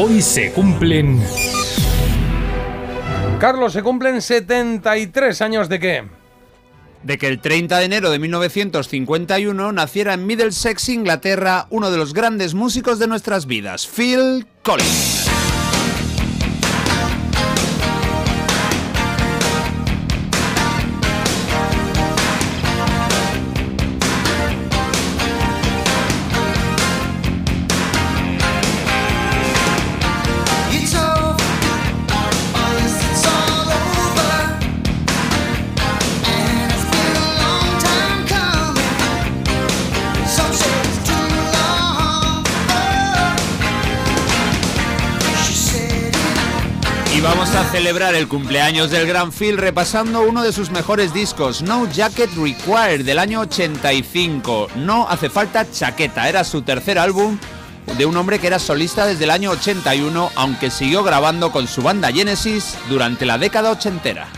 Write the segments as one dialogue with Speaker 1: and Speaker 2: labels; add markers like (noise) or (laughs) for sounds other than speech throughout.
Speaker 1: Hoy se cumplen...
Speaker 2: Carlos, se cumplen 73 años de qué?
Speaker 3: de que el 30 de enero de 1951 naciera en Middlesex, Inglaterra, uno de los grandes músicos de nuestras vidas, Phil Collins. Vamos a celebrar el cumpleaños del Gran Phil repasando uno de sus mejores discos, No Jacket Required, del año 85. No hace falta chaqueta, era su tercer álbum de un hombre que era solista desde el año 81, aunque siguió grabando con su banda Genesis durante la década ochentera.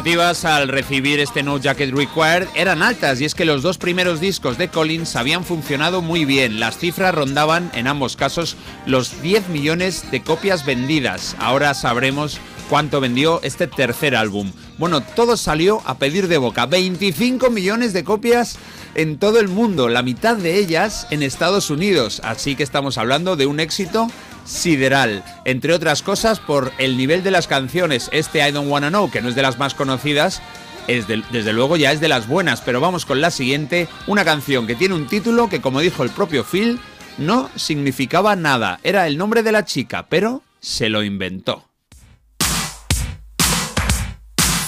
Speaker 3: Expectativas al recibir este No Jacket Required eran altas y es que los dos primeros discos de Collins habían funcionado muy bien. Las cifras rondaban en ambos casos los 10 millones de copias vendidas. Ahora sabremos cuánto vendió este tercer álbum. Bueno, todo salió a pedir de boca. 25 millones de copias en todo el mundo, la mitad de ellas en Estados Unidos. Así que estamos hablando de un éxito sideral, entre otras cosas por el nivel de las canciones. Este I Don't Wanna Know, que no es de las más conocidas, es desde luego ya es de las buenas, pero vamos con la siguiente, una canción que tiene un título que como dijo el propio Phil, no significaba nada, era el nombre de la chica, pero se lo inventó.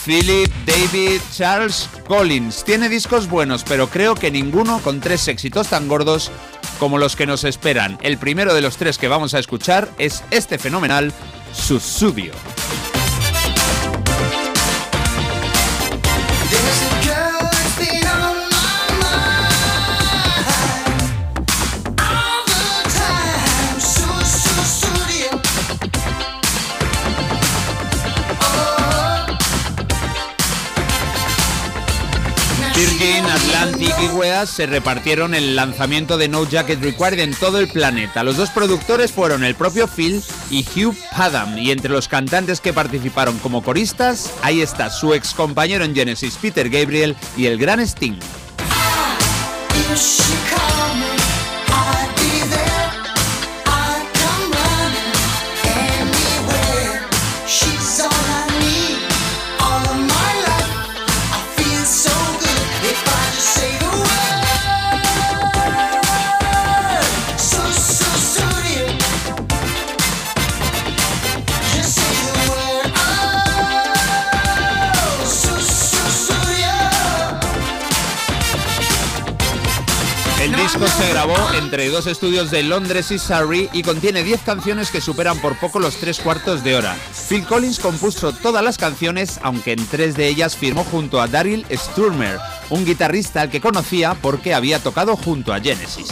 Speaker 3: Philip David Charles Collins. Tiene discos buenos, pero creo que ninguno con tres éxitos tan gordos como los que nos esperan. El primero de los tres que vamos a escuchar es este fenomenal Susudio. Se repartieron el lanzamiento de No Jacket Required en todo el planeta. Los dos productores fueron el propio Phil y Hugh Padam, y entre los cantantes que participaron como coristas, ahí está su ex compañero en Genesis, Peter Gabriel, y el gran Sting. Entre dos estudios de Londres y Surrey y contiene 10 canciones que superan por poco los tres cuartos de hora. Phil Collins compuso todas las canciones, aunque en tres de ellas firmó junto a Daryl Sturmer, un guitarrista al que conocía porque había tocado junto a Genesis.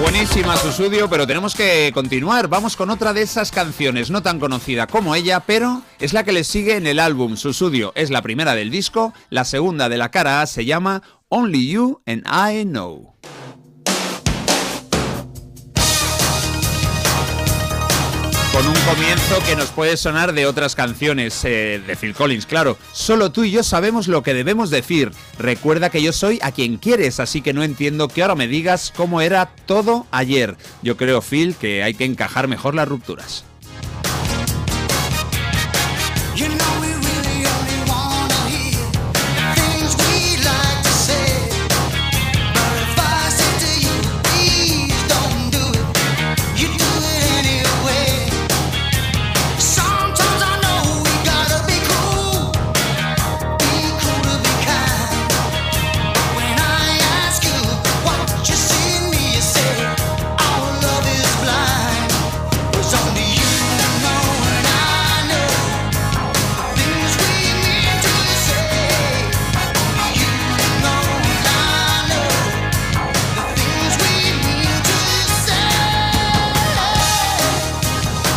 Speaker 3: Buenísima su estudio, pero tenemos que continuar. Vamos con otra de esas canciones, no tan conocida como ella, pero es la que le sigue en el álbum. Su estudio es la primera del disco, la segunda de la cara A se llama Only You and I Know. Con un comienzo que nos puede sonar de otras canciones eh, de Phil Collins, claro. Solo tú y yo sabemos lo que debemos decir. Recuerda que yo soy a quien quieres, así que no entiendo que ahora me digas cómo era todo ayer. Yo creo, Phil, que hay que encajar mejor las rupturas.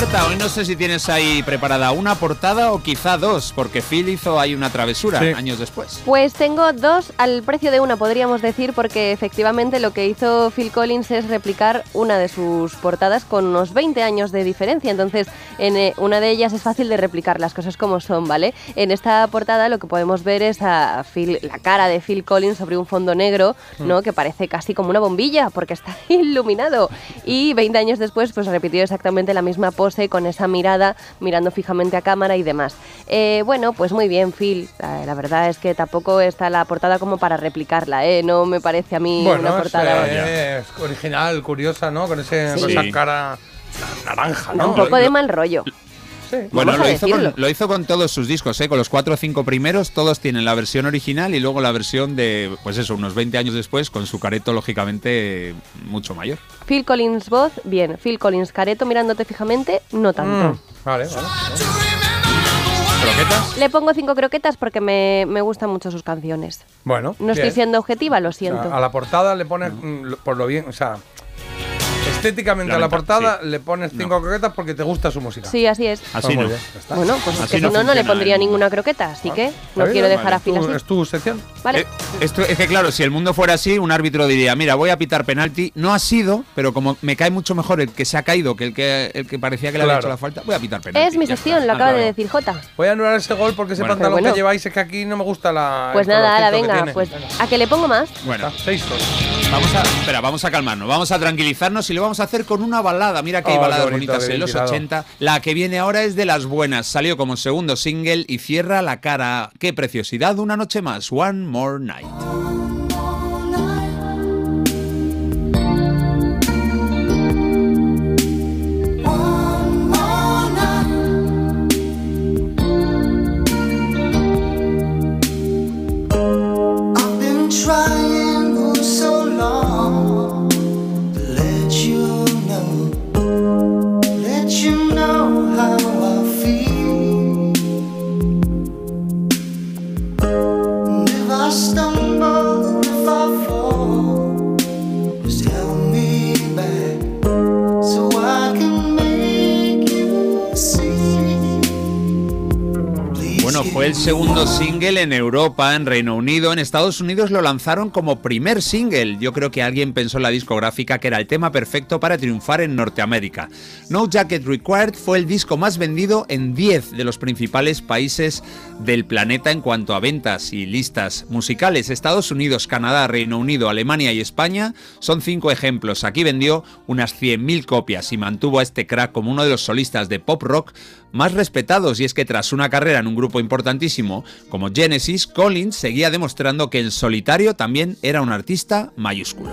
Speaker 3: hoy no sé si tienes ahí preparada una portada o quizá dos, porque Phil hizo ahí una travesura
Speaker 2: Sí.
Speaker 3: años después.
Speaker 1: Pues tengo dos al precio de una, podríamos decir, porque efectivamente lo que hizo Phil Collins es replicar una de sus portadas con unos 20 años de diferencia. Entonces, en eh, una de ellas es fácil de replicar las cosas como son, ¿vale? En esta portada lo que podemos ver es a Phil, la cara de Phil Collins sobre un fondo negro, ¿no? Que parece casi como una bombilla, porque está (laughs) iluminado. Y 20 años después, pues repitió exactamente la misma pose con esa mirada, mirando fijamente a cámara y demás. Eh, bueno, pues muy bien, Phil. La, la verdad es que tampoco está la portada como para replicarla, ¿eh? No me parece a mí
Speaker 2: Bueno,
Speaker 1: una
Speaker 2: es,
Speaker 1: portada.
Speaker 2: eh, es original, curiosa, ¿no? Con ese,
Speaker 1: Sí.
Speaker 2: esa cara naranja, ¿no?
Speaker 1: un poco de mal rollo.
Speaker 2: Sí.
Speaker 3: Bueno, lo hizo, con,
Speaker 1: decirlo.
Speaker 3: lo hizo con todos sus discos, ¿eh? con los cuatro o cinco primeros, todos tienen la versión original y luego la versión de, pues eso, unos 20 años después, con su careto lógicamente mucho mayor.
Speaker 1: Phil Collins voz, bien. Phil Collins careto mirándote fijamente, no tanto.
Speaker 2: Mm, vale, vale.
Speaker 3: ¿Croquetas?
Speaker 1: Le pongo cinco croquetas porque me, me gustan mucho sus canciones.
Speaker 2: Bueno,
Speaker 1: No estoy siendo objetiva, lo
Speaker 2: O sea,
Speaker 1: siento.
Speaker 2: a la portada le pones, mm, por lo bien, o sea, estéticamente a la portada
Speaker 3: sí.
Speaker 2: le pones cinco croquetas porque te gusta su música.
Speaker 1: Sí, así es.
Speaker 3: Así
Speaker 2: Pues
Speaker 3: no.
Speaker 1: Bueno, pues es que si
Speaker 3: no
Speaker 1: no, no le pondría ninguna croqueta, así que no quiero
Speaker 2: bien,
Speaker 1: dejar a
Speaker 2: es
Speaker 1: Phil
Speaker 2: tu-
Speaker 1: así.
Speaker 2: Es tu sección.
Speaker 1: Vale.
Speaker 3: Eh, esto es que claro, si el mundo fuera así, un árbitro diría, mira, voy a pitar penalti. No ha sido, pero como me cae mucho mejor el que se ha caído que el que, el que parecía que le había hecho la falta, voy a pitar penalti.
Speaker 1: Es mi sección, lo
Speaker 3: Ah,
Speaker 1: acaba de
Speaker 3: claro.
Speaker 1: decir Jota.
Speaker 2: Voy a anular ese gol porque ese
Speaker 3: Bueno.
Speaker 2: pantalón
Speaker 1: bueno.
Speaker 2: que lleváis es que aquí no me gusta la.
Speaker 1: Pues nada, ahora venga, pues a que le pongo más.
Speaker 3: Bueno,
Speaker 2: seis dos.
Speaker 3: Vamos a, espera, vamos a calmarnos, vamos a tranquilizarnos y lo vamos a hacer con una balada. Mira que hay
Speaker 2: Oh, qué
Speaker 3: baladas
Speaker 2: bonito,
Speaker 3: bonitas en los
Speaker 2: tirado.
Speaker 3: 80. La que viene ahora es de las buenas. Salió como segundo single y cierra la cara. Qué preciosidad, una noche más. One more night. Bueno, fue el segundo single en Europa, en Reino Unido. En Estados Unidos lo lanzaron como primer single. Yo creo que alguien pensó en la discográfica que era el tema perfecto para triunfar en Norteamérica. No Jacket Required fue el disco más vendido en 10 de los principales países del planeta en cuanto a ventas y listas musicales. Estados Unidos, Canadá, Reino Unido, Alemania y España son cinco ejemplos. Aquí vendió unas 100.000 copias y mantuvo a este crack como uno de los solistas de pop rock más respetados y es que tras una carrera en un grupo importantísimo como Genesis, Collins seguía demostrando que en solitario también era un artista mayúsculo.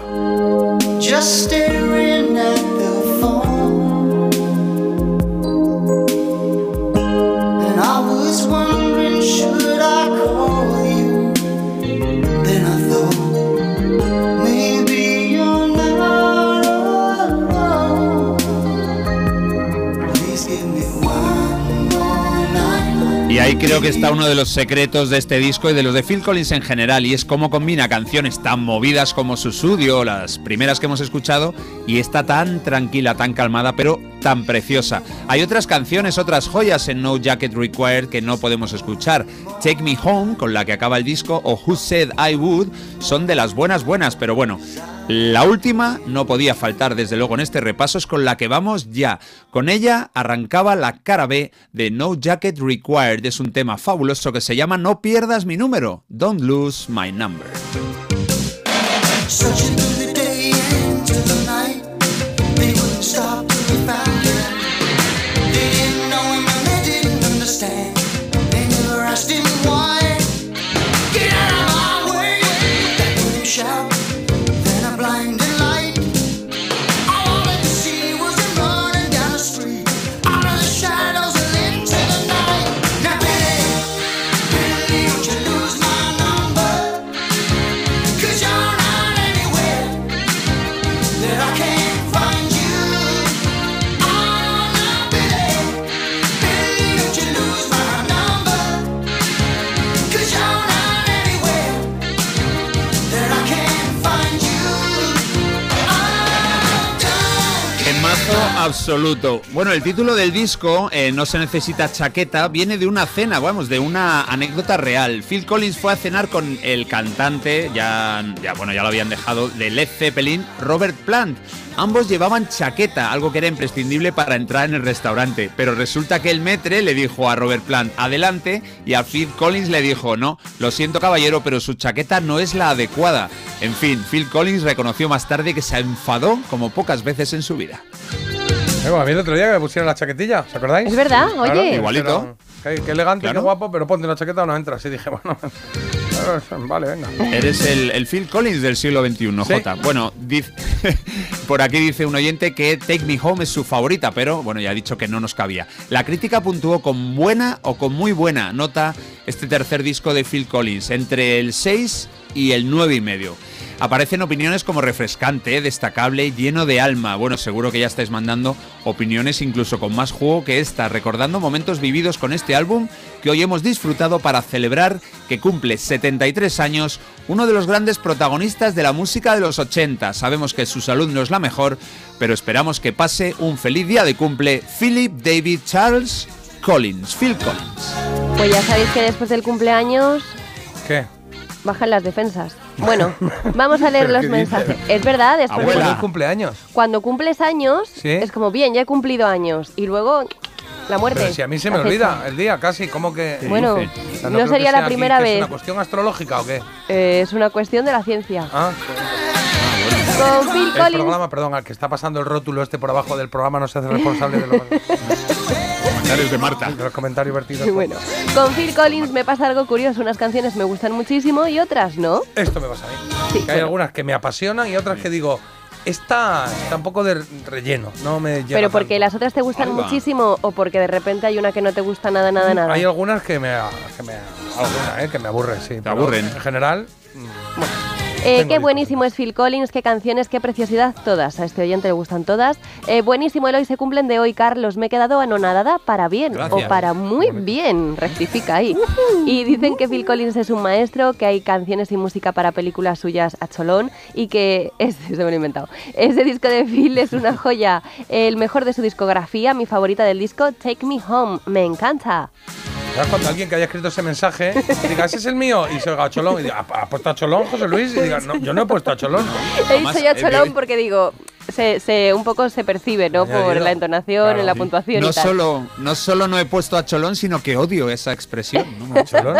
Speaker 3: Creo que está uno de los secretos de este disco y de los de Phil Collins en general, y es cómo combina canciones tan movidas como su Sudio, las primeras que hemos escuchado, y esta tan tranquila, tan calmada, pero tan preciosa. Hay otras canciones, otras joyas en No Jacket Required que no podemos escuchar. Take Me Home, con la que acaba el disco, o Who Said I Would, son de las buenas buenas, pero bueno. La última no podía faltar desde luego en este repaso es con la que vamos ya. Con ella arrancaba la cara B de No Jacket Required. Es un tema fabuloso que se llama No pierdas mi número. Don't lose my number. Absoluto. Bueno, el título del disco, eh, No se necesita chaqueta, viene de una cena, vamos, de una anécdota real. Phil Collins fue a cenar con el cantante, ya, ya bueno, ya lo habían dejado, de Led Zeppelin, Robert Plant. Ambos llevaban chaqueta, algo que era imprescindible para entrar en el restaurante. Pero resulta que el metre le dijo a Robert Plant, adelante, y a Phil Collins le dijo, no, lo siento caballero, pero su chaqueta no es la adecuada. En fin, Phil Collins reconoció más tarde que se enfadó como pocas veces en su vida.
Speaker 2: Eh, bueno, a mí el otro día que me pusieron la chaquetilla, ¿os acordáis?
Speaker 1: Es verdad, oye.
Speaker 3: Igualito.
Speaker 2: Pero, qué, qué elegante,
Speaker 3: Claro.
Speaker 2: qué guapo, pero ponte una chaqueta o no entras. Y dije, (laughs) bueno, (laughs) vale, venga.
Speaker 3: Eres el, el Phil Collins del siglo XXI,
Speaker 2: Sí.
Speaker 3: Jota. Bueno, dice- (laughs) por aquí dice un oyente que Take Me Home es su favorita, pero bueno, ya ha dicho que no nos cabía. La crítica puntuó con buena o con muy buena nota este tercer disco de Phil Collins, entre el 6 y el 9 y medio. Aparecen opiniones como refrescante, destacable, lleno de alma. Bueno, seguro que ya estáis mandando opiniones incluso con más juego que esta, recordando momentos vividos con este álbum que hoy hemos disfrutado para celebrar que cumple 73 años uno de los grandes protagonistas de la música de los 80. Sabemos que su salud no es la mejor, pero esperamos que pase un feliz día de cumple Philip David Charles Collins, Phil Collins.
Speaker 1: Pues ya sabéis que después del cumpleaños
Speaker 2: ¿Qué?
Speaker 1: bajan las defensas. Bueno, vamos a leer
Speaker 2: ¿Pero
Speaker 1: los mensajes. Es verdad, después de-
Speaker 3: Abuela.
Speaker 2: Feliz cumpleaños.
Speaker 1: cuando cumples años,
Speaker 2: Sí.
Speaker 1: es como bien, ya he cumplido años. Y luego la muerte.
Speaker 2: Pero si a mí se me olvida el día casi, ¿cómo que...?
Speaker 1: Bueno?
Speaker 2: O sea,
Speaker 1: no,
Speaker 2: que
Speaker 1: sería la primera
Speaker 2: que
Speaker 1: vez.
Speaker 2: ¿Es una cuestión astrológica o qué?
Speaker 1: Eh, es una cuestión de la ciencia.
Speaker 2: Ah,
Speaker 1: Con Phil
Speaker 2: el
Speaker 1: Collins.
Speaker 2: programa, perdón, al que está pasando el rótulo este por abajo del programa no se hace responsable de, lo- de (laughs)
Speaker 3: Comentarios de Marta.
Speaker 2: los comentarios vertidos. (laughs)
Speaker 1: Bueno, con Phil Collins me pasa algo curioso. Unas canciones me gustan muchísimo y otras no.
Speaker 2: Esto me pasa a mí.
Speaker 1: Sí,
Speaker 2: que hay
Speaker 1: bueno.
Speaker 2: algunas que me apasionan y otras que digo, esta está un poco de relleno, no me
Speaker 1: Pero porque
Speaker 2: tanto.
Speaker 1: las otras te gustan muchísimo o porque de repente hay una que no te gusta nada, nada, nada.
Speaker 2: Hay algunas que me, que me, alguna, eh, que me aburren, sí. pero
Speaker 3: aburren.
Speaker 2: En general,
Speaker 1: Eh, qué buenísimo es Phil Collins, qué canciones, qué preciosidad, todas. A este oyente le gustan todas. Eh, buenísimo el hoy se cumplen de hoy, Carlos. Me he quedado anonadada para bien
Speaker 3: Gracias.
Speaker 1: o para muy bien. Rectifica ahí. Y dicen que Phil Collins es un maestro, que hay canciones y música para películas suyas a cholón y que este (laughs) se me lo he inventado. Ese disco de Phil es una joya, el mejor de su discografía, mi favorita del disco, Take Me Home. Me encanta.
Speaker 2: ¿Sabes cuando alguien que haya escrito ese mensaje diga, ese es el mío? Y se oiga a Cholón y diga, ¿ha, puesto a Cholón, José Luis? Y diga, no, yo no he puesto a Cholón.
Speaker 1: He dicho ya
Speaker 3: eh,
Speaker 1: cholón
Speaker 3: eh,
Speaker 1: porque digo, se, se- un poco se percibe, ¿no? Por la entonación,
Speaker 2: Claro,
Speaker 1: en la
Speaker 2: sí.
Speaker 1: puntuación
Speaker 3: No
Speaker 1: y tal.
Speaker 3: solo, no solo no he puesto a Cholón, sino que odio esa expresión. ¿no?
Speaker 2: Cholón.